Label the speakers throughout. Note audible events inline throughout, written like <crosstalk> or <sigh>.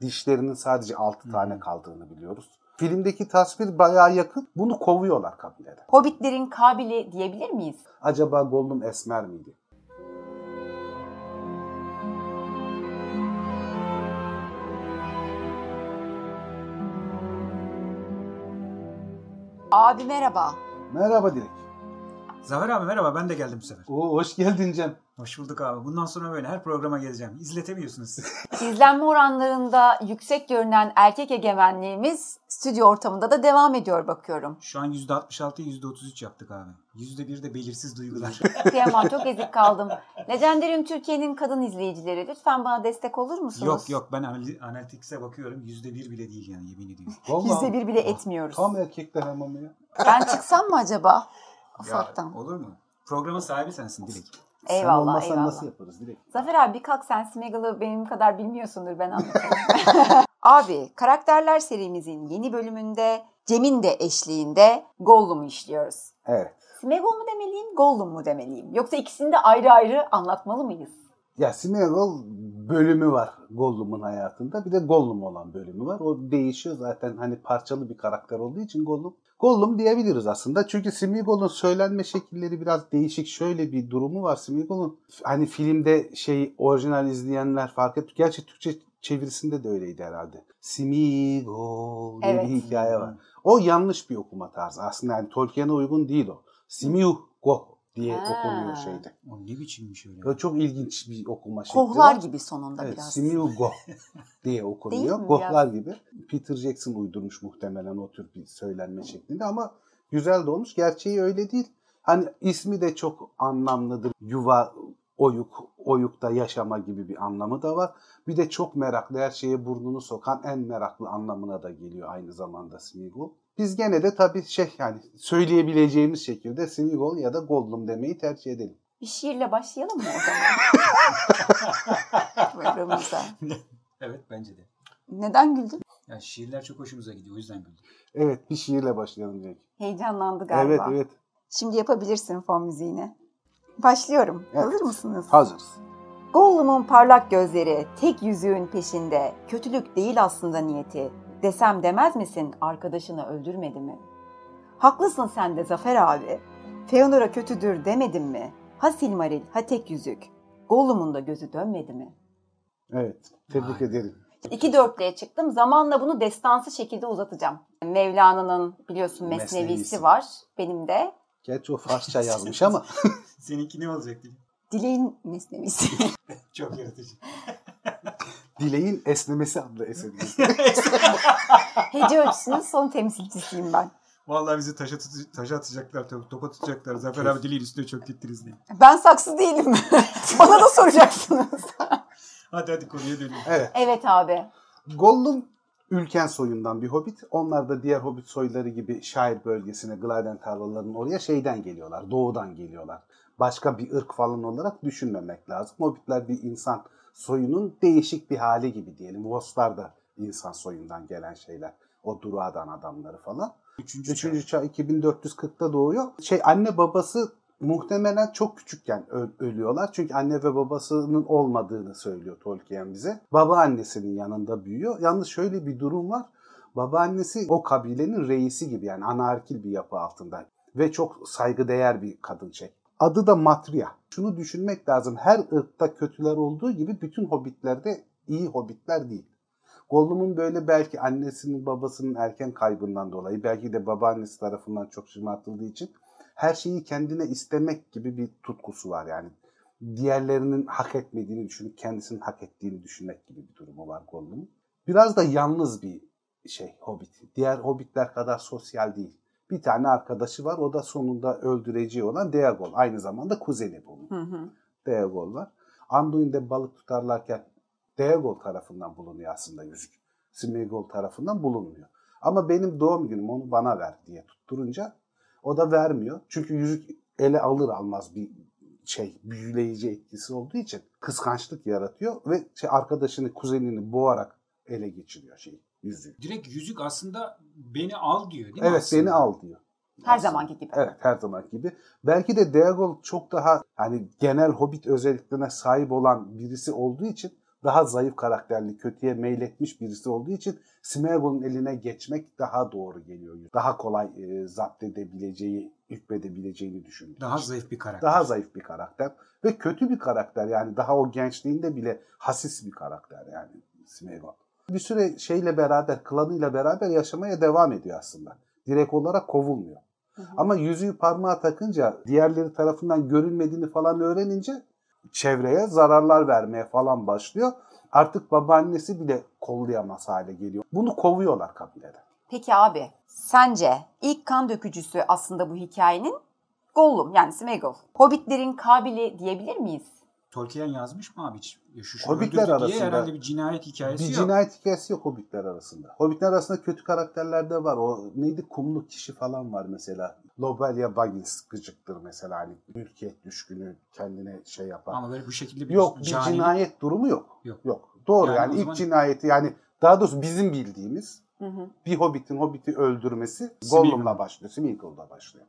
Speaker 1: Dişlerinin sadece 6 tane kaldığını biliyoruz. Filmdeki tasvir bayağı yakın. Bunu kovuyorlar kabileden.
Speaker 2: Hobbitlerin kabili diyebilir miyiz?
Speaker 1: Acaba Gollum esmer miydi?
Speaker 2: Abi merhaba.
Speaker 1: Merhaba Dilek.
Speaker 3: Zafer abi merhaba ben de geldim bu sefer.
Speaker 1: Oo, hoş geldin Cem.
Speaker 3: Hoş bulduk abi. Bundan sonra böyle her programa geleceğim. İzletemiyorsunuz siz. <laughs>
Speaker 2: İzlenme oranlarında yüksek görünen erkek egemenliğimiz stüdyo ortamında da devam ediyor bakıyorum.
Speaker 3: Şu an %66 %33 yaptık abi. %1 de belirsiz duygular.
Speaker 2: Kıyamam çok ezik kaldım. Legendarium Türkiye'nin kadın izleyicileri lütfen bana destek olur musunuz?
Speaker 3: yok yok ben anali- Analytics'e bakıyorum. %1 bile değil yani yemin ediyorum.
Speaker 1: Vallahi <laughs>
Speaker 2: Yüzde bir bile etmiyoruz.
Speaker 1: Tam erkekler hamamı ya.
Speaker 2: Ben çıksam mı acaba?
Speaker 3: Ya,
Speaker 2: Ufaktan.
Speaker 3: olur mu? Programın sahibi sensin Dilek.
Speaker 1: Sen
Speaker 2: Eyvallah
Speaker 1: olmasan
Speaker 2: eyvallah.
Speaker 1: nasıl yaparız Dilek?
Speaker 2: Zafer abi bir kalk sen Smeagol'ı benim kadar bilmiyorsundur ben anlatayım. <laughs> abi karakterler serimizin yeni bölümünde Cem'in de eşliğinde Gollum'u işliyoruz.
Speaker 1: Evet.
Speaker 2: Smeagol mu demeliyim, Gollum mu demeliyim? Yoksa ikisini de ayrı ayrı anlatmalı mıyız?
Speaker 1: Ya Smeagol bölümü var Gollum'un hayatında. Bir de Gollum olan bölümü var. O değişiyor zaten hani parçalı bir karakter olduğu için Gollum. Gollum diyebiliriz aslında. Çünkü Smeagol'un söylenme şekilleri biraz değişik. Şöyle bir durumu var Smeagol'un. Hani filmde şey orijinal izleyenler fark etti. Gerçi Türkçe çevirisinde de öyleydi herhalde. Smeagol diye
Speaker 2: Evet.
Speaker 1: bir hikaye var. O yanlış bir okuma tarzı. Aslında yani Tolkien'e uygun değil o. Smeagol diye
Speaker 2: Ha.
Speaker 1: okunuyor şeyde.
Speaker 3: O ne biçimmiş öyle.
Speaker 1: Böyle çok ilginç bir okuma şekli
Speaker 2: Kohlar
Speaker 1: var.
Speaker 2: gibi sonunda
Speaker 1: Evet,
Speaker 2: biraz.
Speaker 1: Smeagol <laughs> diye okunuyor. Gohlar gibi. Peter Jackson uydurmuş muhtemelen o tür bir söylenme şeklinde ama güzel de olmuş. Gerçeği öyle değil. Hani ismi de çok anlamlıdır. Yuva, oyuk, oyukta yaşama gibi bir anlamı da var. Bir de çok meraklı, her şeye burnunu sokan en meraklı anlamına da geliyor aynı zamanda Smeagol. Biz gene de tabii şey yani söyleyebileceğimiz şekilde Smeagol ya da Gollum demeyi tercih edelim.
Speaker 2: Bir şiirle başlayalım mı o zaman? <laughs> Programımıza.
Speaker 3: evet bence de.
Speaker 2: Neden güldün?
Speaker 3: Yani şiirler çok hoşumuza gidiyor. O yüzden güldüm.
Speaker 1: Evet bir şiirle başlayalım Cenk.
Speaker 2: Heyecanlandı galiba.
Speaker 1: Evet evet
Speaker 2: Şimdi yapabilirsin fon müziğini. Başlıyorum.
Speaker 1: Evet.
Speaker 2: Hazır mısınız?
Speaker 1: hazırız.
Speaker 2: Gollum'un parlak gözleri tek yüzüğün peşinde. Kötülük değil aslında niyeti. Desem demez misin arkadaşını öldürmedi mi? Haklısın sen de Zafer abi. Feanor'a kötüdür demedim mi? Ha Silmaril ha tek yüzük. Gollum'un da gözü dönmedi mi?
Speaker 1: Evet tebrik
Speaker 3: Vay.
Speaker 1: ederim.
Speaker 2: İki dörtlüğe çıktım. Zamanla bunu destansı şekilde uzatacağım. Mevlana'nın biliyorsun mesnevisi,
Speaker 1: Mesnevisi.
Speaker 2: var. Benim de
Speaker 1: Gerçi o Farsça yazmış ama <laughs>
Speaker 3: Seninki ne olacak?
Speaker 2: Dileğin mesnevisi.
Speaker 3: Çok yaratıcı. <laughs>
Speaker 1: Dileğin Esnemesi adlı eserimiz. <laughs>
Speaker 2: Hece ölçüsünün son temsilcisiyim ben.
Speaker 3: Vallahi bizi taşa, tut- taşa atacaklar, top- topa tutacaklar. Zafer abi dileğin üstüne çok gittiniz diye.
Speaker 2: Ben saksı değilim. <laughs> Bana da soracaksınız.
Speaker 3: Hadi hadi konuya dönelim.
Speaker 1: evet.
Speaker 2: evet abi.
Speaker 1: Gollum Ülken soyundan bir hobbit. Onlar da diğer hobbit soyları gibi şair bölgesine, Gladen tarlalarının oraya şeyden geliyorlar. Doğudan geliyorlar. Başka bir ırk falan olarak düşünmemek lazım. Hobbitler bir insan soyunun değişik bir hali gibi diyelim. Voslar da insan soyundan gelen şeyler. O Duruadan adamları falan.
Speaker 3: Üçüncü,
Speaker 1: Üçüncü çağ 2440'ta doğuyor. Şey anne babası muhtemelen çok küçükken ölüyorlar. Çünkü anne ve babasının olmadığını söylüyor Tolkien bize. Babaannesinin yanında büyüyor. Yalnız şöyle bir durum var. Babaannesi o kabilenin reisi gibi yani anarkil bir yapı altında. Ve çok saygıdeğer bir kadın şey. Adı da Matria. Şunu düşünmek lazım. Her ırkta kötüler olduğu gibi bütün hobbitlerde iyi hobbitler değil. Gollum'un böyle belki annesinin babasının erken kaybından dolayı belki de babaannesi tarafından çok şımartıldığı için her şeyi kendine istemek gibi bir tutkusu var yani. Diğerlerinin hak etmediğini düşünüp kendisinin hak ettiğini düşünmek gibi bir durumu var Gollum'un. Biraz da yalnız bir şey Hobbit. Diğer Hobbitler kadar sosyal değil. Bir tane arkadaşı var o da sonunda öldüreceği olan Deagol. Aynı zamanda kuzeni bunun.
Speaker 2: Hı hı.
Speaker 1: Deagol var. Anduin'de balık tutarlarken Deagol tarafından bulunuyor aslında yüzük. Smeagol tarafından bulunmuyor. Ama benim doğum günüm onu bana ver diye tutturunca o da vermiyor. Çünkü yüzük ele alır almaz bir şey büyüleyici etkisi olduğu için kıskançlık yaratıyor ve şey arkadaşını kuzenini boğarak ele geçiriyor şey yüzüğü.
Speaker 3: Direkt yüzük aslında beni al diyor değil mi
Speaker 1: Evet
Speaker 3: aslında?
Speaker 1: beni al diyor.
Speaker 2: Her
Speaker 1: Aslında.
Speaker 2: zamanki gibi.
Speaker 1: Evet her zaman gibi. Belki de Deagol çok daha hani genel hobbit özelliklerine sahip olan birisi olduğu için daha zayıf karakterli, kötüye meyletmiş birisi olduğu için Smeagol'un eline geçmek daha doğru geliyor. Daha kolay e, zapt edebileceği, hükmedebileceğini düşünüyor.
Speaker 3: Daha zayıf bir karakter.
Speaker 1: Daha zayıf bir karakter ve kötü bir karakter yani daha o gençliğinde bile hasis bir karakter yani Smeagol. Bir süre şeyle beraber, klanıyla beraber yaşamaya devam ediyor aslında. Direkt olarak kovulmuyor.
Speaker 2: Hı hı.
Speaker 1: Ama yüzüğü parmağa takınca diğerleri tarafından görünmediğini falan öğrenince çevreye zararlar vermeye falan başlıyor. Artık babaannesi bile kollayamaz hale geliyor. Bunu kovuyorlar kabileden.
Speaker 2: Peki abi sence ilk kan dökücüsü aslında bu hikayenin Gollum yani Smeagol. Hobbitlerin kabili diyebilir miyiz?
Speaker 3: Tolkien yazmış mı abi hiç? Ya Şu şu
Speaker 1: Hobbitler arasında
Speaker 3: diye herhalde bir cinayet hikayesi
Speaker 1: Bir
Speaker 3: yok.
Speaker 1: cinayet hikayesi yok Hobbitler arasında. Hobbitler arasında kötü karakterler de var. O neydi? Kumlu kişi falan var mesela. Lobelia Baggins gıcıktır mesela. Hani mülkiyet düşkünü kendine şey yapar.
Speaker 3: Ama böyle bu şekilde bir
Speaker 1: yok bir
Speaker 3: cani-
Speaker 1: cinayet durumu yok.
Speaker 3: Yok.
Speaker 1: Yok. Doğru
Speaker 3: Yani
Speaker 1: yani, ilk
Speaker 3: zaman-
Speaker 1: cinayeti yani daha doğrusu bizim bildiğimiz
Speaker 2: Hı hı.
Speaker 1: bir Hobbit'in Hobbit'i öldürmesi. Gollum'la başlıyor. Smeagol'la başlıyor.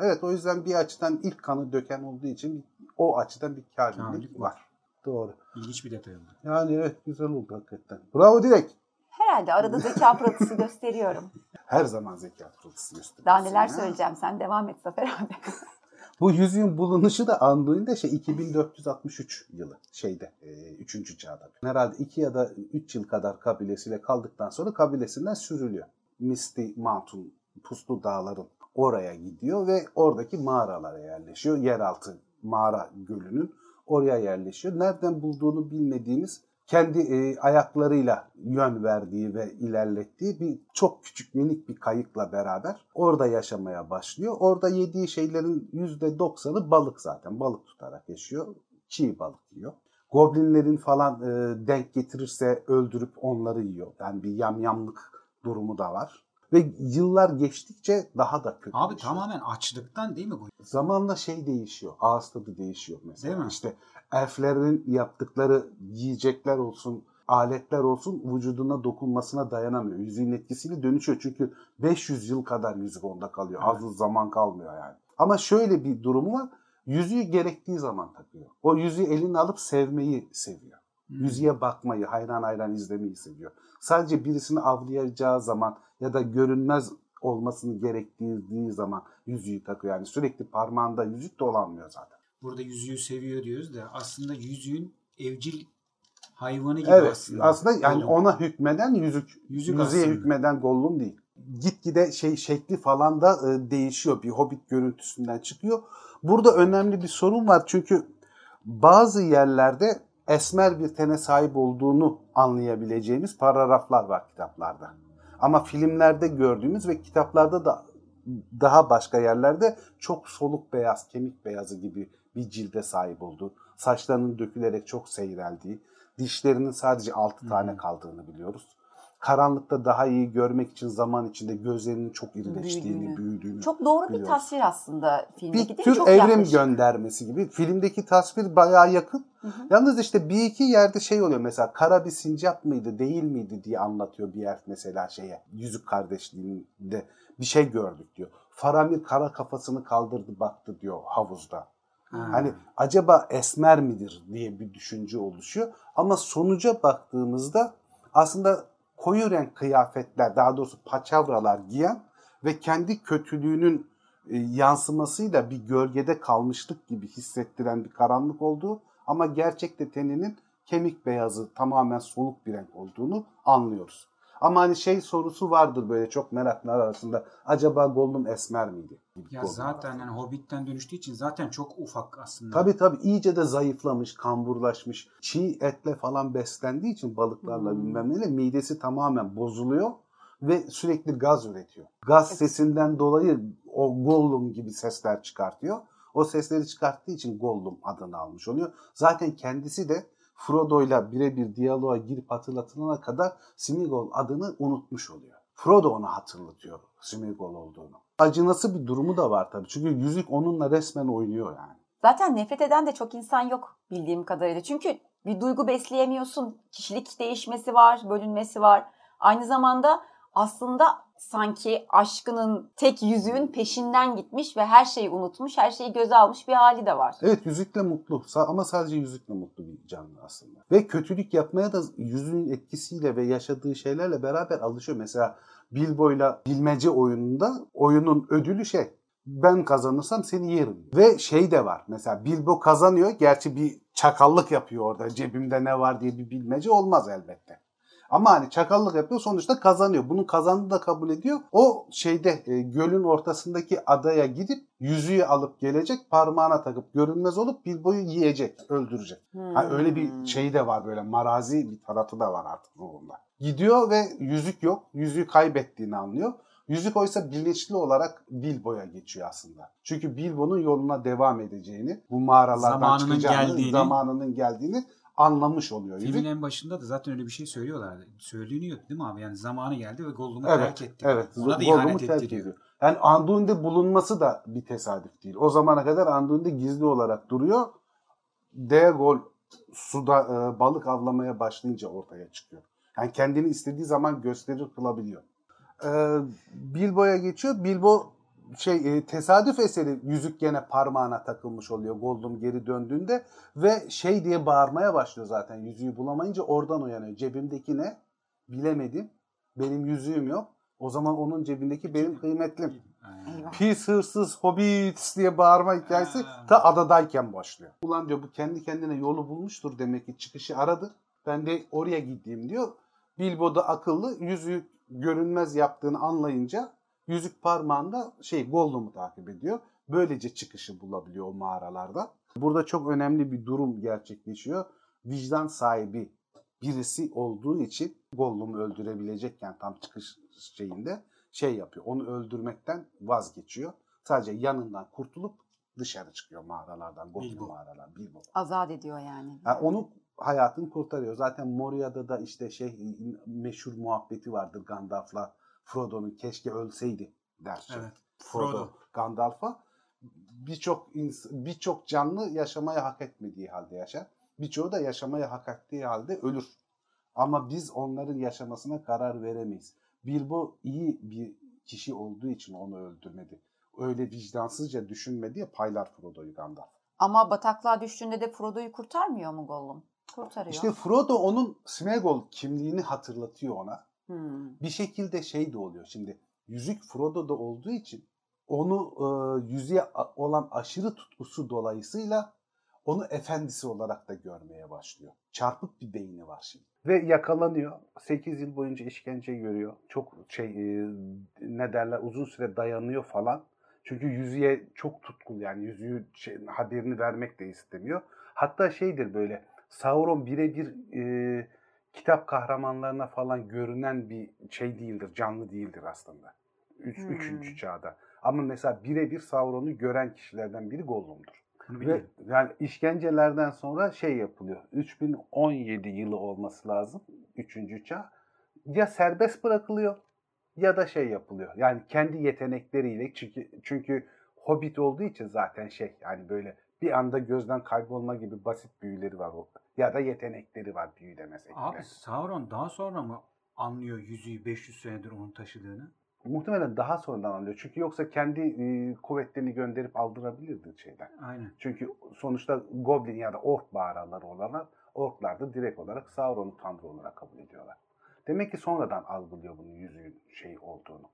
Speaker 1: Evet o yüzden bir açıdan ilk kanı döken olduğu için o açıdan bir kârlılık
Speaker 3: Kârlılık
Speaker 1: var.
Speaker 3: var.
Speaker 1: Doğru.
Speaker 3: İlginç bir detay oldu.
Speaker 1: Yani evet güzel oldu hakikaten. Bravo Dilek.
Speaker 2: Herhalde arada <laughs> zeka pırıltısı gösteriyorum.
Speaker 1: Her zaman zeka pırıltısı gösteriyorsun.
Speaker 2: Daha neler
Speaker 1: ya.
Speaker 2: söyleyeceğim sen devam et Zafer abi.
Speaker 1: Bu yüzüğün bulunuşu da Anduin'de şey 2463 yılı şeyde 3. çağda. Herhalde 2 ya da 3 yıl kadar kabilesiyle kaldıktan sonra kabilesinden sürülüyor. Misty Mountain, Puslu Dağların oraya gidiyor ve oradaki mağaralara yerleşiyor. Yeraltı mağara gölünün oraya yerleşiyor. Nereden bulduğunu bilmediğimiz kendi e, ayaklarıyla yön verdiği ve ilerlettiği bir çok küçük minik bir kayıkla beraber orada yaşamaya başlıyor. Orada yediği şeylerin %90'ı balık zaten. Balık tutarak yaşıyor. Çiğ balık yiyor. Goblinlerin falan e, denk getirirse öldürüp onları yiyor. Yani bir yamyamlık durumu da var. Ve yıllar geçtikçe daha da kötü.
Speaker 3: Abi tamamen açlıktan değil mi bu?
Speaker 1: Zamanla şey değişiyor. Ağız tadı değişiyor mesela.
Speaker 3: Değil mi?
Speaker 1: İşte elflerin yaptıkları yiyecekler olsun, aletler olsun vücuduna dokunmasına dayanamıyor. Yüzüğün etkisiyle dönüşüyor. Çünkü 500 yıl kadar yüzük onda kalıyor. Az uz zaman kalmıyor yani. Ama şöyle bir durumu var. Yüzüğü gerektiği zaman takıyor. O yüzüğü eline alıp sevmeyi seviyor.
Speaker 3: Hmm.
Speaker 1: Yüzüğe bakmayı, hayran hayran izlemeyi seviyor. Sadece birisini avlayacağı zaman ya da görünmez olmasını gerektirdiği zaman yüzüğü takıyor. Yani sürekli parmağında yüzük dolanmıyor zaten.
Speaker 3: Burada yüzüğü seviyor diyoruz da aslında yüzüğün evcil hayvanı gibi
Speaker 1: Evet
Speaker 3: aslında.
Speaker 1: aslında, yani
Speaker 3: Gollum.
Speaker 1: ona hükmeden yüzük,
Speaker 3: Yüzük
Speaker 1: yüzüğe
Speaker 3: aslında.
Speaker 1: hükmeden Gollum değil. Gitgide şey şekli falan da e, değişiyor. Bir hobbit görüntüsünden çıkıyor. Burada önemli bir sorun var çünkü bazı yerlerde esmer bir tene sahip olduğunu anlayabileceğimiz paragraflar var kitaplarda. Ama filmlerde gördüğümüz ve kitaplarda da daha başka yerlerde çok soluk beyaz, kemik beyazı gibi bir cilde sahip olduğu, saçlarının dökülerek çok seyreldiği, dişlerinin sadece 6 tane kaldığını biliyoruz. Karanlıkta daha iyi görmek için zaman içinde gözlerinin çok irileştiğini,
Speaker 2: Büyüdüğünü.
Speaker 1: büyüdüğünü.
Speaker 2: Çok doğru bir
Speaker 1: Biliyoruz.
Speaker 2: tasvir aslında filmdeki
Speaker 1: bir
Speaker 2: değil mi?
Speaker 1: tür
Speaker 2: Çok
Speaker 1: evrim
Speaker 2: yaklaşık.
Speaker 1: göndermesi gibi. Filmdeki tasvir bayağı yakın.
Speaker 2: Hı hı.
Speaker 1: Yalnız işte bir iki yerde şey oluyor mesela kara bir sincap mıydı değil miydi diye anlatıyor bir yer mesela şeye. Yüzük kardeşliğinde bir şey gördük diyor. Faramir kara kafasını kaldırdı baktı diyor havuzda.
Speaker 3: Ha.
Speaker 1: Hani acaba esmer midir diye bir düşünce oluşuyor. Ama sonuca baktığımızda aslında koyu renk kıyafetler daha doğrusu paçavralar giyen ve kendi kötülüğünün e, yansımasıyla bir gölgede kalmışlık gibi hissettiren bir karanlık olduğu ama gerçekte teninin kemik beyazı tamamen soluk bir renk olduğunu anlıyoruz. Ama hani şey sorusu vardır böyle çok meraklar arasında. Acaba Gollum esmer miydi?
Speaker 3: Ya
Speaker 1: Gollum.
Speaker 3: zaten yani Hobbit'ten dönüştüğü için zaten çok ufak aslında.
Speaker 1: Tabii tabii iyice de zayıflamış, kamburlaşmış. Çiğ etle falan beslendiği için balıklarla
Speaker 2: Hmm.
Speaker 1: bilmem neyle midesi tamamen bozuluyor ve sürekli gaz üretiyor. Gaz
Speaker 2: Evet.
Speaker 1: sesinden dolayı o Gollum gibi sesler çıkartıyor. O sesleri çıkarttığı için Gollum adını almış oluyor. Zaten kendisi de Frodo'yla birebir diyaloğa girip hatırlatılana kadar Smeagol adını unutmuş oluyor. Frodo ona hatırlatıyor Smeagol olduğunu. Acınası bir durumu da var tabii. Çünkü yüzük onunla resmen oynuyor yani.
Speaker 2: Zaten nefret eden de çok insan yok bildiğim kadarıyla. Çünkü bir duygu besleyemiyorsun. Kişilik değişmesi var, bölünmesi var. Aynı zamanda aslında sanki aşkının tek yüzüğün peşinden gitmiş ve her şeyi unutmuş, her şeyi göze almış bir hali de var.
Speaker 1: Evet yüzükle mutlu ama sadece yüzükle mutlu bir canlı aslında. Ve kötülük yapmaya da yüzüğün etkisiyle ve yaşadığı şeylerle beraber alışıyor. Mesela Bilbo'yla bilmece oyununda oyunun ödülü şey ben kazanırsam seni yerim. Ve şey de var mesela Bilbo kazanıyor gerçi bir çakallık yapıyor orada cebimde ne var diye bir bilmece olmaz elbette. Ama hani çakallık yapıyor sonuçta kazanıyor. Bunun kazandığını da kabul ediyor. O şeyde e, gölün ortasındaki adaya gidip yüzüğü alıp gelecek parmağına takıp görünmez olup Bilbo'yu yiyecek, öldürecek. Ha, öyle bir şey de var böyle marazi bir tarafı da var artık ruhunda. Gidiyor ve yüzük yok. Yüzüğü kaybettiğini anlıyor. Yüzük oysa bilinçli olarak Bilbo'ya geçiyor aslında. Çünkü Bilbo'nun yoluna devam edeceğini, bu mağaralardan
Speaker 3: Zamanının
Speaker 1: çıkacağını,
Speaker 3: geldiğini-
Speaker 1: zamanının geldiğini anlamış oluyor.
Speaker 3: Filmin en başında da zaten öyle bir şey söylüyorlardı. Söyleniyor değil mi abi? Yani zamanı geldi ve Gollum'u
Speaker 1: Evet,
Speaker 3: terk etti.
Speaker 1: evet.
Speaker 3: Ona da
Speaker 1: Gollum'u
Speaker 3: ihanet
Speaker 1: terk
Speaker 3: etti diyor.
Speaker 1: ediyor. Yani Anduin'de bulunması da bir tesadüf değil. O zamana kadar Anduin'de gizli olarak duruyor. Deagol suda e, balık avlamaya başlayınca ortaya çıkıyor. Yani kendini istediği zaman gösterir kılabiliyor. E, Bilbo'ya geçiyor. Bilbo şey e, tesadüf eseri yüzük gene parmağına takılmış oluyor Gollum geri döndüğünde ve şey diye bağırmaya başlıyor zaten yüzüğü bulamayınca oradan uyanıyor. Cebimdeki ne? Bilemedim. Benim yüzüğüm yok. O zaman onun cebindeki benim kıymetlim.
Speaker 2: Eyvah.
Speaker 1: Pis hırsız hobbits diye bağırma hikayesi ta adadayken başlıyor. Ulan diyor bu kendi kendine yolu bulmuştur demek ki çıkışı aradı. Ben de oraya gideyim diyor. Bilbo da akıllı yüzüğü görünmez yaptığını anlayınca yüzük parmağında şey Gollum'u takip ediyor. Böylece çıkışı bulabiliyor o mağaralarda. Burada çok önemli bir durum gerçekleşiyor. Vicdan sahibi birisi olduğu için Gollum'u öldürebilecekken tam çıkış şeyinde şey yapıyor. Onu öldürmekten vazgeçiyor. Sadece yanından kurtulup dışarı çıkıyor mağaralardan. Gollum
Speaker 3: Bilbo.
Speaker 1: mağaralar. Bilbo.
Speaker 2: Azat ediyor yani.
Speaker 1: Yani onu hayatını kurtarıyor. Zaten Moria'da da işte şey meşhur muhabbeti vardır Gandalf'la Frodo'nun keşke ölseydi der.
Speaker 3: Evet.
Speaker 1: Frodo,
Speaker 3: Frodo.
Speaker 1: Gandalf'a birçok birçok canlı yaşamaya hak etmediği halde yaşar. Birçoğu da yaşamaya hak ettiği halde ölür. Ama biz onların yaşamasına karar veremeyiz. Bilbo iyi bir kişi olduğu için onu öldürmedi. Öyle vicdansızca düşünmedi ya paylar Frodo'yu Gandalf.
Speaker 2: Ama bataklığa düştüğünde de Frodo'yu kurtarmıyor mu Gollum? Kurtarıyor.
Speaker 1: İşte Frodo onun Sméagol kimliğini hatırlatıyor ona.
Speaker 2: Hmm.
Speaker 1: Bir şekilde şey de oluyor. Şimdi yüzük Frodo'da olduğu için onu e, yüzüğe olan aşırı tutkusu dolayısıyla onu efendisi olarak da görmeye başlıyor. Çarpık bir beyni var şimdi. Ve yakalanıyor. 8 yıl boyunca işkence görüyor. Çok şey e, ne derler uzun süre dayanıyor falan. Çünkü yüzüğe çok tutkulu yani yüzüğü şey, haberini vermek de istemiyor. Hatta şeydir böyle Sauron birebir e, kitap kahramanlarına falan görünen bir şey değildir, canlı değildir aslında. Üç,
Speaker 2: Hmm.
Speaker 1: Üçüncü çağda. Ama mesela birebir Sauron'u gören kişilerden biri Gollum'dur.
Speaker 3: Bunu
Speaker 1: Ve
Speaker 3: biliyorum.
Speaker 1: yani işkencelerden sonra şey yapılıyor. 3017 yılı olması lazım. Üçüncü çağ. Ya serbest bırakılıyor ya da şey yapılıyor. Yani kendi yetenekleriyle çünkü çünkü Hobbit olduğu için zaten şey yani böyle bir anda gözden kaybolma gibi basit büyüleri var o. Ya da yetenekleri var büyülemez.
Speaker 3: Abi Sauron daha sonra mı anlıyor yüzüğü 500 senedir onun taşıdığını?
Speaker 1: Muhtemelen daha sonradan anlıyor. Çünkü yoksa kendi e, kuvvetlerini gönderip aldırabilirdi şeyden.
Speaker 3: Aynen.
Speaker 1: Çünkü sonuçta Goblin ya da Ork mağaraları olanlar Orklar da direkt olarak Sauron'u tanrı olarak kabul ediyorlar. Demek ki sonradan algılıyor bunun yüzüğün şey olduğunu.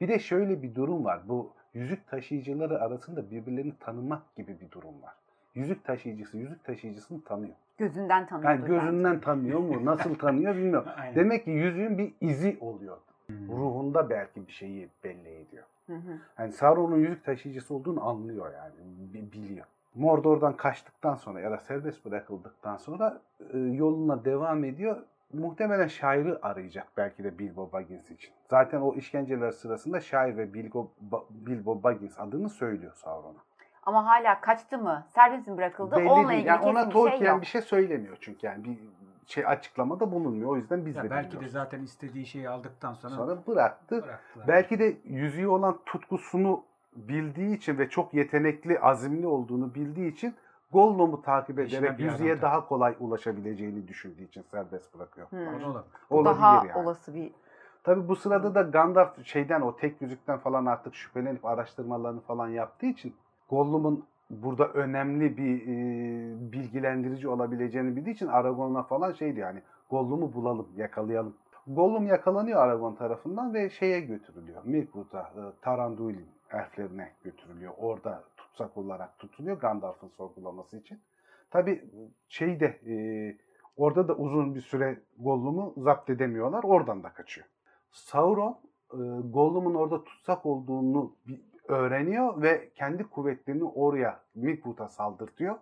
Speaker 1: Bir de şöyle bir durum var. Bu yüzük taşıyıcıları arasında birbirlerini tanımak gibi bir durum var. Yüzük taşıyıcısı yüzük taşıyıcısını tanıyor.
Speaker 2: Gözünden tanıyordur
Speaker 1: Yani gözünden tanıyor mu? Nasıl tanıyor bilmiyorum. <laughs>
Speaker 3: Aynen.
Speaker 1: Demek ki yüzüğün bir izi oluyor.
Speaker 3: Hmm.
Speaker 1: Ruhunda belki bir şeyi belli ediyor.
Speaker 2: Hı hı.
Speaker 1: Yani Sauron'un yüzük taşıyıcısı olduğunu anlıyor yani. bi- Biliyor. Mordor'dan kaçtıktan sonra ya da serbest bırakıldıktan sonra yoluna devam ediyor. Muhtemelen şairi arayacak belki de Bilbo Baggins için. Zaten o işkenceler sırasında şair ve Bilbo, Ba- Bilbo Baggins adını söylüyor Sauron'a.
Speaker 2: Ama hala kaçtı mı? Serbest mi bırakıldı?
Speaker 1: Belli
Speaker 2: Onunla
Speaker 1: değil.
Speaker 2: ilgili
Speaker 1: Yani ona
Speaker 2: bir şey
Speaker 1: Tolkien
Speaker 2: yok.
Speaker 1: bir şey söylemiyor çünkü yani bir şey açıklamada bulunmuyor. O yüzden biz
Speaker 3: Ya
Speaker 1: de
Speaker 3: belki de
Speaker 1: bilmiyoruz.
Speaker 3: zaten istediği şeyi aldıktan sonra,
Speaker 1: Sonra bıraktı.
Speaker 3: bıraktılar.
Speaker 1: Belki de yüzüğü olan tutkusunu bildiği için ve çok yetenekli, azimli olduğunu bildiği için Gollum'u takip ederek
Speaker 3: bir adam
Speaker 1: daha kolay ulaşabileceğini düşündüğü için serbest bırakıyor.
Speaker 2: Hmm.
Speaker 3: Olabilir.
Speaker 1: Olabilir
Speaker 2: Daha
Speaker 1: yani.
Speaker 2: olası bir
Speaker 1: Tabi bu sırada da Gandalf şeyden o tek yüzükten falan artık şüphelenip araştırmalarını falan yaptığı için Gollum'un burada önemli bir e, bilgilendirici olabileceğini bildiği için Aragorn'a falan şeydi yani Gollum'u bulalım, yakalayalım. Gollum yakalanıyor Aragorn tarafından ve şeye götürülüyor. Mirkwood'a, e, Taranduil'in elflerine götürülüyor. Orada tutsak olarak tutuluyor Gandalf'ın sorgulaması için. Tabi şey de e, orada da uzun bir süre Gollum'u zapt edemiyorlar. Oradan da kaçıyor. Sauron e, Gollum'un orada tutsak olduğunu öğreniyor ve kendi kuvvetlerini oraya Mirkwood'a saldırtıyor.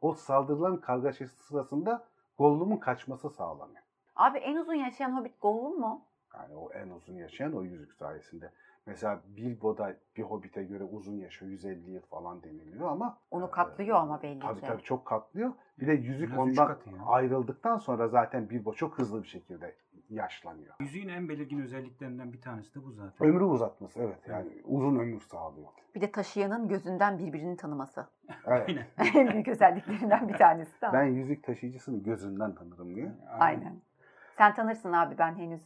Speaker 1: O saldırılan kargaşası sırasında Gollum'un kaçması sağlanıyor.
Speaker 2: Abi en uzun yaşayan hobbit Gollum mu?
Speaker 1: Yani o en uzun yaşayan o yüzük sayesinde. Mesela Bilbo'da bir Hobbit'e göre uzun yaşıyor 150 yıl falan deniliyor ama
Speaker 2: Onu
Speaker 1: e,
Speaker 2: katlıyor ama belli
Speaker 1: Tabii
Speaker 2: ki.
Speaker 1: tabii çok katlıyor. Bir de yüzük
Speaker 3: Biraz
Speaker 1: ondan ayrıldıktan sonra zaten Bilbo çok hızlı bir şekilde yaşlanıyor.
Speaker 3: Yüzüğün en belirgin özelliklerinden bir tanesi de bu zaten.
Speaker 1: Ömrü uzatması evet yani uzun ömür sağlıyor.
Speaker 2: Bir de taşıyanın gözünden birbirini tanıması.
Speaker 1: Evet. <laughs>
Speaker 3: Aynen. <laughs>
Speaker 2: en büyük özelliklerinden bir tanesi de.
Speaker 1: Ben yüzük taşıyıcısını gözünden tanırım diye.
Speaker 2: Aynen. Sen tanırsın abi ben henüz.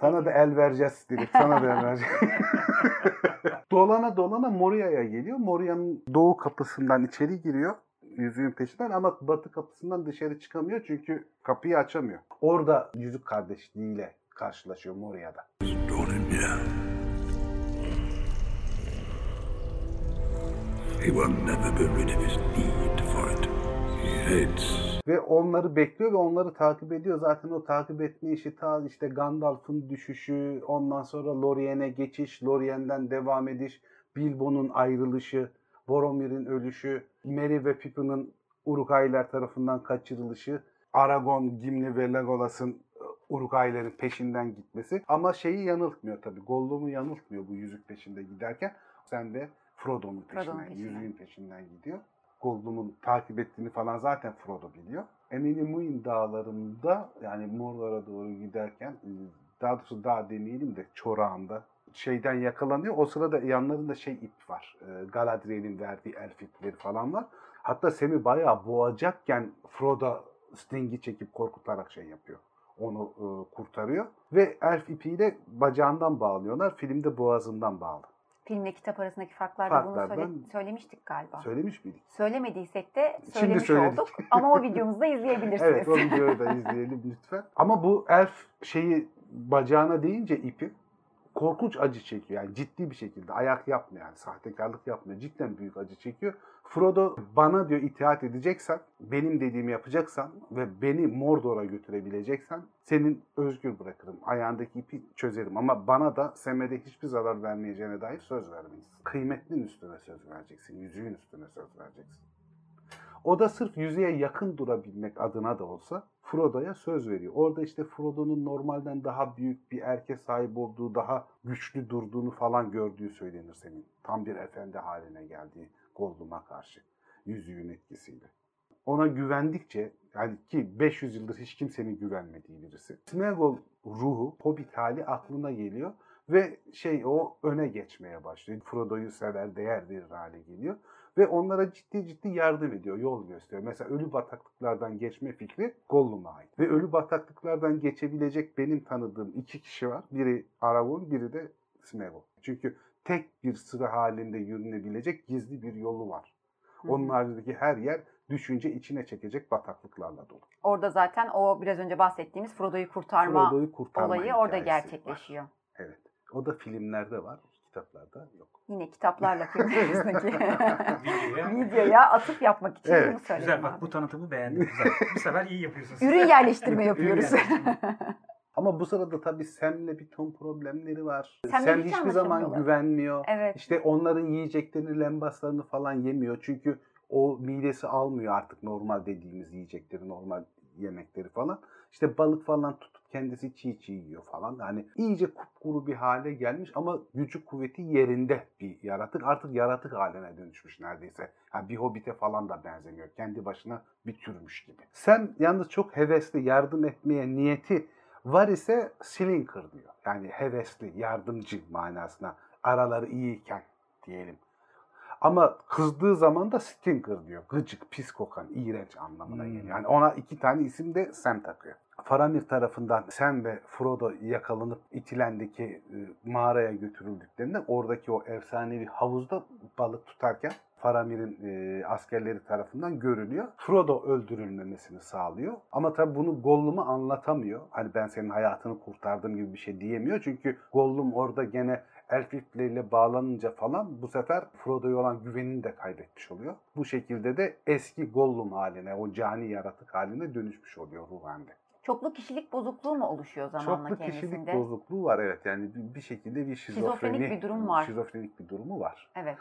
Speaker 1: Sana da el vereceğiz dedik. Sana da el <laughs> vereceğiz. <laughs> dolana dolana Moria'ya geliyor. Moria'nın doğu kapısından içeri giriyor. Yüzüğün peşinden ama batı kapısından dışarı çıkamıyor çünkü kapıyı açamıyor. Orada yüzük kardeşliğiyle karşılaşıyor Moria'da.
Speaker 4: He will never be rid of his need for it. He hates
Speaker 1: Ve onları bekliyor ve onları takip ediyor. Zaten o takip etme işi ta işte Gandalf'ın düşüşü, ondan sonra Lorien'e geçiş, Lorien'den devam ediş, Bilbo'nun ayrılışı, Boromir'in ölüşü, Merry ve Pippin'in Uruk-hai'ler tarafından kaçırılışı, Aragorn, Gimli ve Legolas'ın e, Uruk-hai'lerin peşinden gitmesi. Ama şeyi yanıltmıyor tabii. Gollum'u yanıltmıyor bu yüzük peşinde giderken. Sen de Frodo'nun peşinden,
Speaker 2: peşinden.
Speaker 1: yüzüğün peşinden gidiyor. Gollum'un takip ettiğini falan zaten Frodo biliyor. Emily Muin dağlarında yani Mordor'a doğru giderken e, daha doğrusu dağ demeyelim de çorağında şeyden yakalanıyor. O sırada yanlarında şey ip var. E, Galadriel'in verdiği elf ipleri falan var. Hatta Sam'i bayağı boğacakken Frodo Sting'i çekip korkutarak şey yapıyor. Onu e, kurtarıyor. Ve elf ipiyle bacağından bağlıyorlar. Filmde boğazından bağlı.
Speaker 2: Filmle kitap arasındaki farklarda bunu
Speaker 1: Farklardan-
Speaker 2: söyle- söylemiştik galiba.
Speaker 1: Söylemiş miydik?
Speaker 2: Söylemediysek de
Speaker 1: Şimdi
Speaker 2: söylemiş
Speaker 1: söyledik.
Speaker 2: olduk. Ama o videomuzda izleyebilirsiniz.
Speaker 1: Evet o videoyu da izleyelim lütfen. Ama bu elf şeyi bacağına deyince ipi korkunç acı çekiyor. Yani ciddi bir şekilde ayak yapmıyor yani sahtekarlık yapmıyor. Cidden büyük acı çekiyor. Frodo bana diyor itaat edeceksen, benim dediğimi yapacaksan ve beni Mordor'a götürebileceksen senin özgür bırakırım. Ayağındaki ipi çözerim ama bana da Sem'e hiçbir zarar vermeyeceğine dair söz vermeyiz. Kıymetlinin üstüne söz vereceksin, yüzüğün üstüne söz vereceksin. O da sırf yüzeye yakın durabilmek adına da olsa Frodo'ya söz veriyor. Orada işte Frodo'nun normalden daha büyük bir erke sahip olduğu, daha güçlü durduğunu falan gördüğü söylenir senin. Tam bir efendi haline geldiği Gollum'a karşı yüzüğün etkisiyle. Ona güvendikçe yani ki 500 yıldır hiç kimsenin güvenmediği birisi. Smeagol ruhu, Hobbit hali aklına geliyor ve şey o öne geçmeye başlıyor. Frodo'yu sever, değer verir hale geliyor ve onlara ciddi ciddi yardım ediyor, yol gösteriyor. Mesela ölü bataklıklardan geçme fikri Gollum'a ait. Ve ölü bataklıklardan geçebilecek benim tanıdığım iki kişi var. Biri Aragorn, biri de Smeagol. Çünkü tek bir sıra halinde yürünebilecek gizli bir yolu var.
Speaker 2: Hı hı.
Speaker 1: Onun haricindeki her yer düşünce içine çekecek bataklıklarla dolu.
Speaker 2: Orada zaten o biraz önce bahsettiğimiz Frodo'yu kurtarma
Speaker 1: Frodo'yu kurtarma
Speaker 2: olayı orada gerçekleşiyor.
Speaker 1: var. Evet. O da filmlerde var, kitaplarda yok.
Speaker 2: Yine kitaplarla film arasındaki <laughs>
Speaker 3: Videoya.
Speaker 2: videoya atıf yapmak için
Speaker 1: Evet,
Speaker 2: bunu söyledim.
Speaker 3: Güzel bak
Speaker 2: abi.
Speaker 3: bu tanıtımı beğendim. Güzel. Bu sefer iyi yapıyorsun.
Speaker 2: Ürün yerleştirme yapıyoruz. <laughs>
Speaker 1: Ama bu sırada tabii Sam'le bir ton problemleri var. Sam
Speaker 2: hiç
Speaker 1: hiçbir zaman güvenmiyor.
Speaker 2: evet.
Speaker 1: İşte onların yiyeceklerini, lembaslarını falan yemiyor. Çünkü o midesi almıyor artık normal dediğimiz yiyecekleri, normal yemekleri falan. İşte balık falan tutup kendisi çiğ çiğ yiyor falan. Hani iyice kupkuru bir hale gelmiş ama gücü kuvveti yerinde bir yaratık. Artık yaratık haline dönüşmüş neredeyse. Yani bir hobbite falan da benzemiyor. Kendi başına bir türmüş gibi. Sen yalnız çok hevesli yardım etmeye niyeti var ise Slinker diyor. Yani hevesli, yardımcı manasına. Araları iyiyken diyelim. Ama kızdığı zaman da Stinker diyor. Gıcık, pis kokan, iğrenç anlamına
Speaker 3: Hmm.
Speaker 1: geliyor. Yani ona iki tane isim de Sam takıyor. Faramir tarafından Sam ve Frodo yakalanıp itilendeki e, mağaraya götürüldüklerinde oradaki o efsanevi havuzda balık tutarken Faramir'in e, askerleri tarafından görülüyor. Frodo öldürülmemesini sağlıyor. Ama tabii bunu Gollum'a anlatamıyor. Hani ben senin hayatını kurtardım gibi bir şey diyemiyor. Çünkü Gollum orada gene elfleriyle bağlanınca falan bu sefer Frodo'ya olan güvenini de kaybetmiş oluyor. Bu şekilde de eski Gollum haline, o cani yaratık haline dönüşmüş oluyor ruhande.
Speaker 2: Çoklu kişilik bozukluğu mu oluşuyor zamanla
Speaker 1: Çoklu
Speaker 2: kendisinde?
Speaker 1: kişilik bozukluğu var evet. Yani bir bir şekilde bir şizofreni,
Speaker 2: Şizofrenik bir durum var.
Speaker 1: Şizofrenik bir durumu var.
Speaker 2: Evet.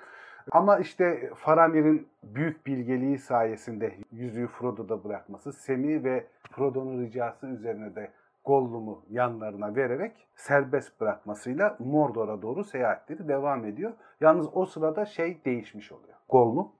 Speaker 1: Ama işte Faramir'in büyük bilgeliği sayesinde yüzüğü Frodo'da bırakması, Sam'i ve Frodo'nun ricası üzerine de Gollum'u yanlarına vererek serbest bırakmasıyla Mordor'a doğru seyahatleri devam ediyor. Yalnız o sırada şey değişmiş oluyor. Gollum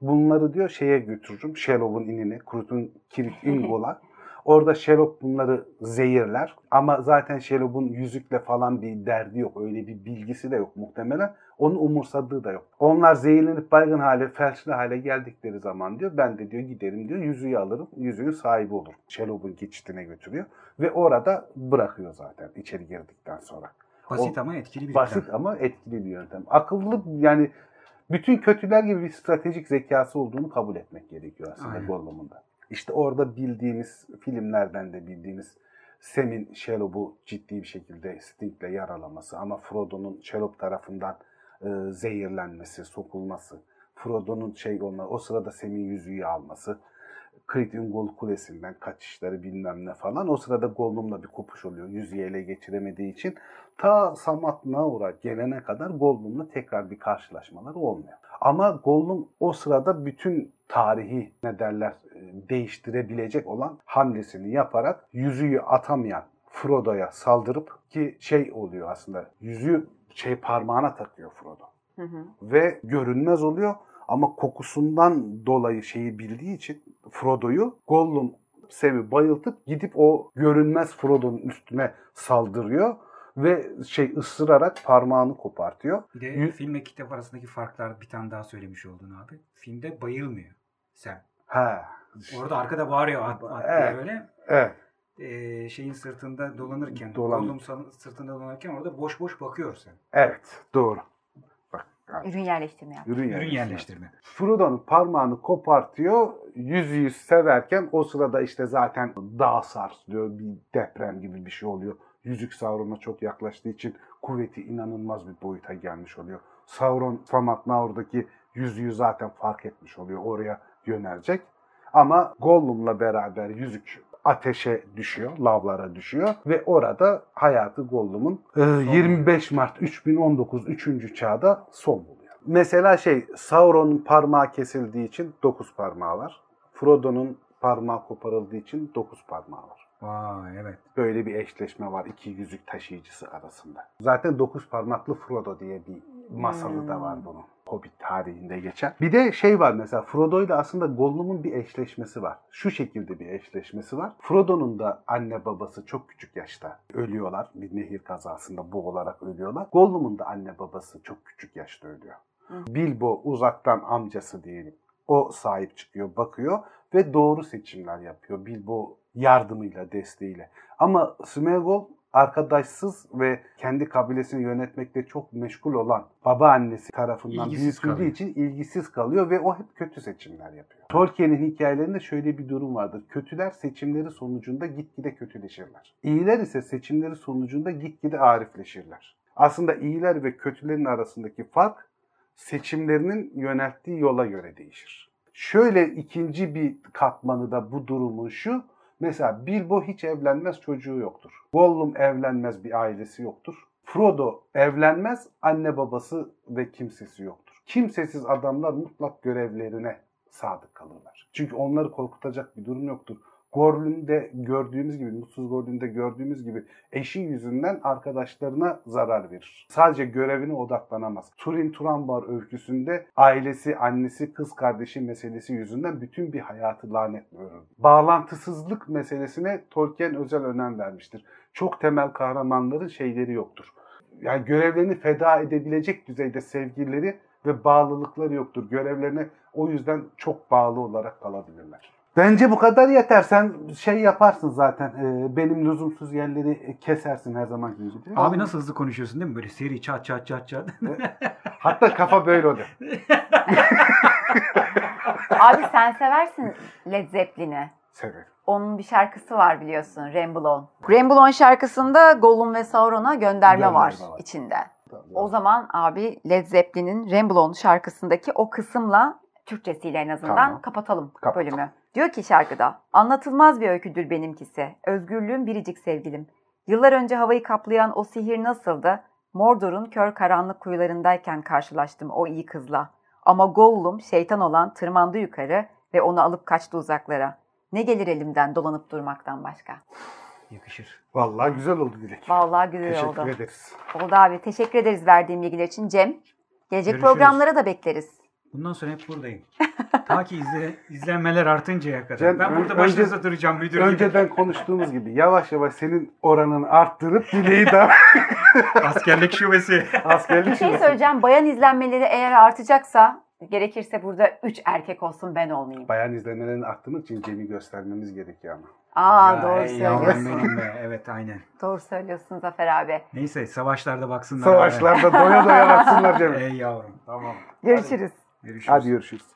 Speaker 1: bunları diyor şeye götürürüm. Shellow'un inine, Kurut'un Kirit <laughs> Ingol'a. Orada Sherlock bunları zehirler. Ama zaten Sherlock'un yüzükle falan bir derdi yok. Öyle bir bilgisi de yok muhtemelen. Onu umursadığı da yok. Onlar zehirlenip baygın hale, felçli hale geldikleri zaman diyor ben de diyor giderim diyor yüzüğü alırım. Yüzüğün sahibi olurum. Sherlock'un geçitine götürüyor. Ve orada bırakıyor zaten içeri girdikten sonra.
Speaker 3: Basit
Speaker 1: O-
Speaker 3: ama etkili bir
Speaker 1: Basit
Speaker 3: plan.
Speaker 1: ama etkili bir yöntem. Akıllı yani bütün kötüler gibi bir stratejik zekası olduğunu kabul etmek gerekiyor aslında. Gollum'un da. İşte orada bildiğimiz filmlerden de bildiğimiz Sam'in Shelob'u ciddi bir şekilde Sting'le yaralaması ama Frodo'nun Shelob tarafından e, zehirlenmesi, sokulması, Frodo'nun şey olma, o sırada Sam'in yüzüğü alması, Kriyt Ungol Kulesi'nden kaçışları bilmem ne falan. O sırada Gollum'la bir kopuş oluyor. Yüzüğü ele geçiremediği için. Ta Samat Naur'a gelene kadar Gollum'la tekrar bir karşılaşmaları olmuyor. Ama Gollum o sırada bütün tarihi ne derler e, değiştirebilecek olan hamlesini yaparak yüzüğü atamayan Frodo'ya saldırıp ki şey oluyor aslında yüzüğü şey parmağına takıyor Frodo
Speaker 2: Hı hı.
Speaker 1: ve görünmez oluyor. Ama kokusundan dolayı şeyi bildiği için Frodo'yu Gollum Sam'i bayıltıp gidip o görünmez Frodo'nun üstüne saldırıyor ve şey ısırarak parmağını kopartıyor.
Speaker 3: Bir de
Speaker 1: Yüz-
Speaker 3: filmle kitap arasındaki farklar bir tane daha söylemiş oldun abi. Filmde bayılmıyor sen.
Speaker 1: He.
Speaker 3: Orada arkada bağırıyor at, at diye
Speaker 1: Evet.
Speaker 3: böyle.
Speaker 1: Evet.
Speaker 3: Ee, şeyin sırtında dolanırken,
Speaker 1: Dolan-
Speaker 3: Gollum sırtında dolanırken orada boş boş bakıyor sen.
Speaker 1: Evet. Doğru. Yani
Speaker 2: Ürün yerleştirme yap.
Speaker 1: Ürün
Speaker 3: Ürün
Speaker 1: yerleştirme.
Speaker 3: yerleştirme.
Speaker 1: Frodo'nun parmağını kopartıyor. Yüzüğü severken o sırada işte zaten dağ sarsılıyor. Bir deprem gibi bir şey oluyor. Yüzük Sauron'a çok yaklaştığı için kuvveti inanılmaz bir boyuta gelmiş oluyor. Sauron Famat Naur'daki yüzüğü zaten fark etmiş oluyor. Oraya yönelecek. Ama Gollum'la beraber yüzük ateşe düşüyor, lavlara düşüyor ve orada hayatı Gollum'un e, 25 Mart 3019 3. çağda son buluyor. Mesela şey Sauron'un parmağı kesildiği için 9 parmağı var. Frodo'nun parmağı koparıldığı için 9 parmağı var.
Speaker 3: Vay evet.
Speaker 1: Böyle bir eşleşme var iki yüzük taşıyıcısı arasında. Zaten 9 parmaklı Frodo diye bir masalı da var bunun. Hobbit tarihinde geçen. Bir de şey var mesela Frodo ile aslında Gollum'un bir eşleşmesi var. Şu şekilde bir eşleşmesi var. Frodo'nun da anne babası çok küçük yaşta ölüyorlar. Bir nehir kazasında boğularak ölüyorlar. Gollum'un da anne babası çok küçük yaşta ölüyor. Bilbo uzaktan amcası diyelim. O sahip çıkıyor, bakıyor ve doğru seçimler yapıyor. Bilbo yardımıyla, desteğiyle. Ama Smeagol arkadaşsız ve kendi kabilesini yönetmekte çok meşgul olan babaannesi tarafından
Speaker 3: İlgisiz
Speaker 1: büyütüldüğü
Speaker 3: kalıyor.
Speaker 1: için ilgisiz kalıyor ve o hep kötü seçimler yapıyor. Tolkien'in hikayelerinde şöyle bir durum vardır. Kötüler seçimleri sonucunda gitgide kötüleşirler. İyiler ise seçimleri sonucunda gitgide arifleşirler. Aslında iyiler ve kötülerin arasındaki fark seçimlerinin yönelttiği yola göre değişir. Şöyle ikinci bir katmanı da bu durumun şu. Mesela Bilbo hiç evlenmez çocuğu yoktur. Gollum evlenmez bir ailesi yoktur. Frodo evlenmez anne babası ve kimsesi yoktur. Kimsesiz adamlar mutlak görevlerine sadık kalırlar. Çünkü onları korkutacak bir durum yoktur. Gollum'de gördüğümüz gibi, Mutsuz Gollum'de gördüğümüz gibi eşi yüzünden arkadaşlarına zarar verir. Sadece görevine odaklanamaz. Turin Turambar öyküsünde ailesi, annesi, kız kardeşi meselesi yüzünden bütün bir hayatı lanetle örür. Bağlantısızlık meselesine Tolkien özel önem vermiştir. Çok temel kahramanların şeyleri yoktur. Yani görevlerini feda edebilecek düzeyde sevgileri ve bağlılıkları yoktur. Görevlerine o yüzden çok bağlı olarak kalabilirler. Bence bu kadar yeter. Sen şey yaparsın zaten. e, benim lüzumsuz yerleri kesersin her zaman gibi.
Speaker 3: Abi nasıl hızlı konuşuyorsun değil mi? Böyle seri çat çat çat çat.
Speaker 1: Hatta kafa böyle oluyor. <laughs>
Speaker 2: Abi sen seversin Led Zeppelin'i.
Speaker 1: Severim.
Speaker 2: Onun bir şarkısı var biliyorsun Ramble On. Ramble On şarkısında Gollum ve Sauron'a gönderme,
Speaker 1: Gönderme
Speaker 2: var,
Speaker 1: var.
Speaker 2: içinde. O zaman abi Led Zeppelin'in Ramble On şarkısındaki o kısımla Türkçesiyle en azından
Speaker 1: Tamam.
Speaker 2: kapatalım
Speaker 1: Kapat.
Speaker 2: bölümü. Diyor ki şarkıda anlatılmaz bir öyküdür benimkisi. Özgürlüğüm biricik sevgilim. Yıllar önce havayı kaplayan o sihir nasıldı? Mordor'un kör karanlık kuyularındayken karşılaştım o iyi kızla. Ama Gollum şeytan olan tırmandı yukarı ve onu alıp kaçtı uzaklara. Ne gelir elimden dolanıp durmaktan başka.
Speaker 3: Yakışır.
Speaker 1: Vallahi güzel oldu Dilek.
Speaker 2: Vallahi güzel
Speaker 1: Teşekkür
Speaker 2: oldu.
Speaker 1: ederiz.
Speaker 2: Oldu abi. Teşekkür ederiz verdiğim bilgiler için Cem. Gelecek
Speaker 3: Görüşürüz.
Speaker 2: programlara da bekleriz.
Speaker 3: Bundan sonra hep buradayım. Ta ki izle, izlenmeler artıncaya kadar.
Speaker 1: Cem,
Speaker 3: ben burada
Speaker 1: önce-
Speaker 3: duracağım müdür gibi.
Speaker 1: Önceden konuştuğumuz gibi yavaş yavaş senin oranını arttırıp Dilek'i daha <laughs>
Speaker 3: Askerlik şubesi.
Speaker 1: askerlik
Speaker 2: Bir şey
Speaker 1: şubesi-
Speaker 2: söyleyeceğim. Bayan izlenmeleri eğer artacaksa gerekirse burada 3 erkek olsun ben olmayayım.
Speaker 1: Bayan izlemelerini arttırmak için Cem'i göstermemiz gerekiyor ama.
Speaker 2: Aa
Speaker 3: Ya,
Speaker 2: doğru söylüyorsun.
Speaker 3: Evet aynen.
Speaker 2: Doğru söylüyorsun Zafer abi.
Speaker 3: Neyse savaşlarda baksınlar.
Speaker 1: Savaşlarda doya doya baksınlar Cem'e.
Speaker 3: Ey yavrum. Tamam.
Speaker 2: Görüşürüz.
Speaker 3: Görüşürüz.
Speaker 1: Hadi görüşürüz.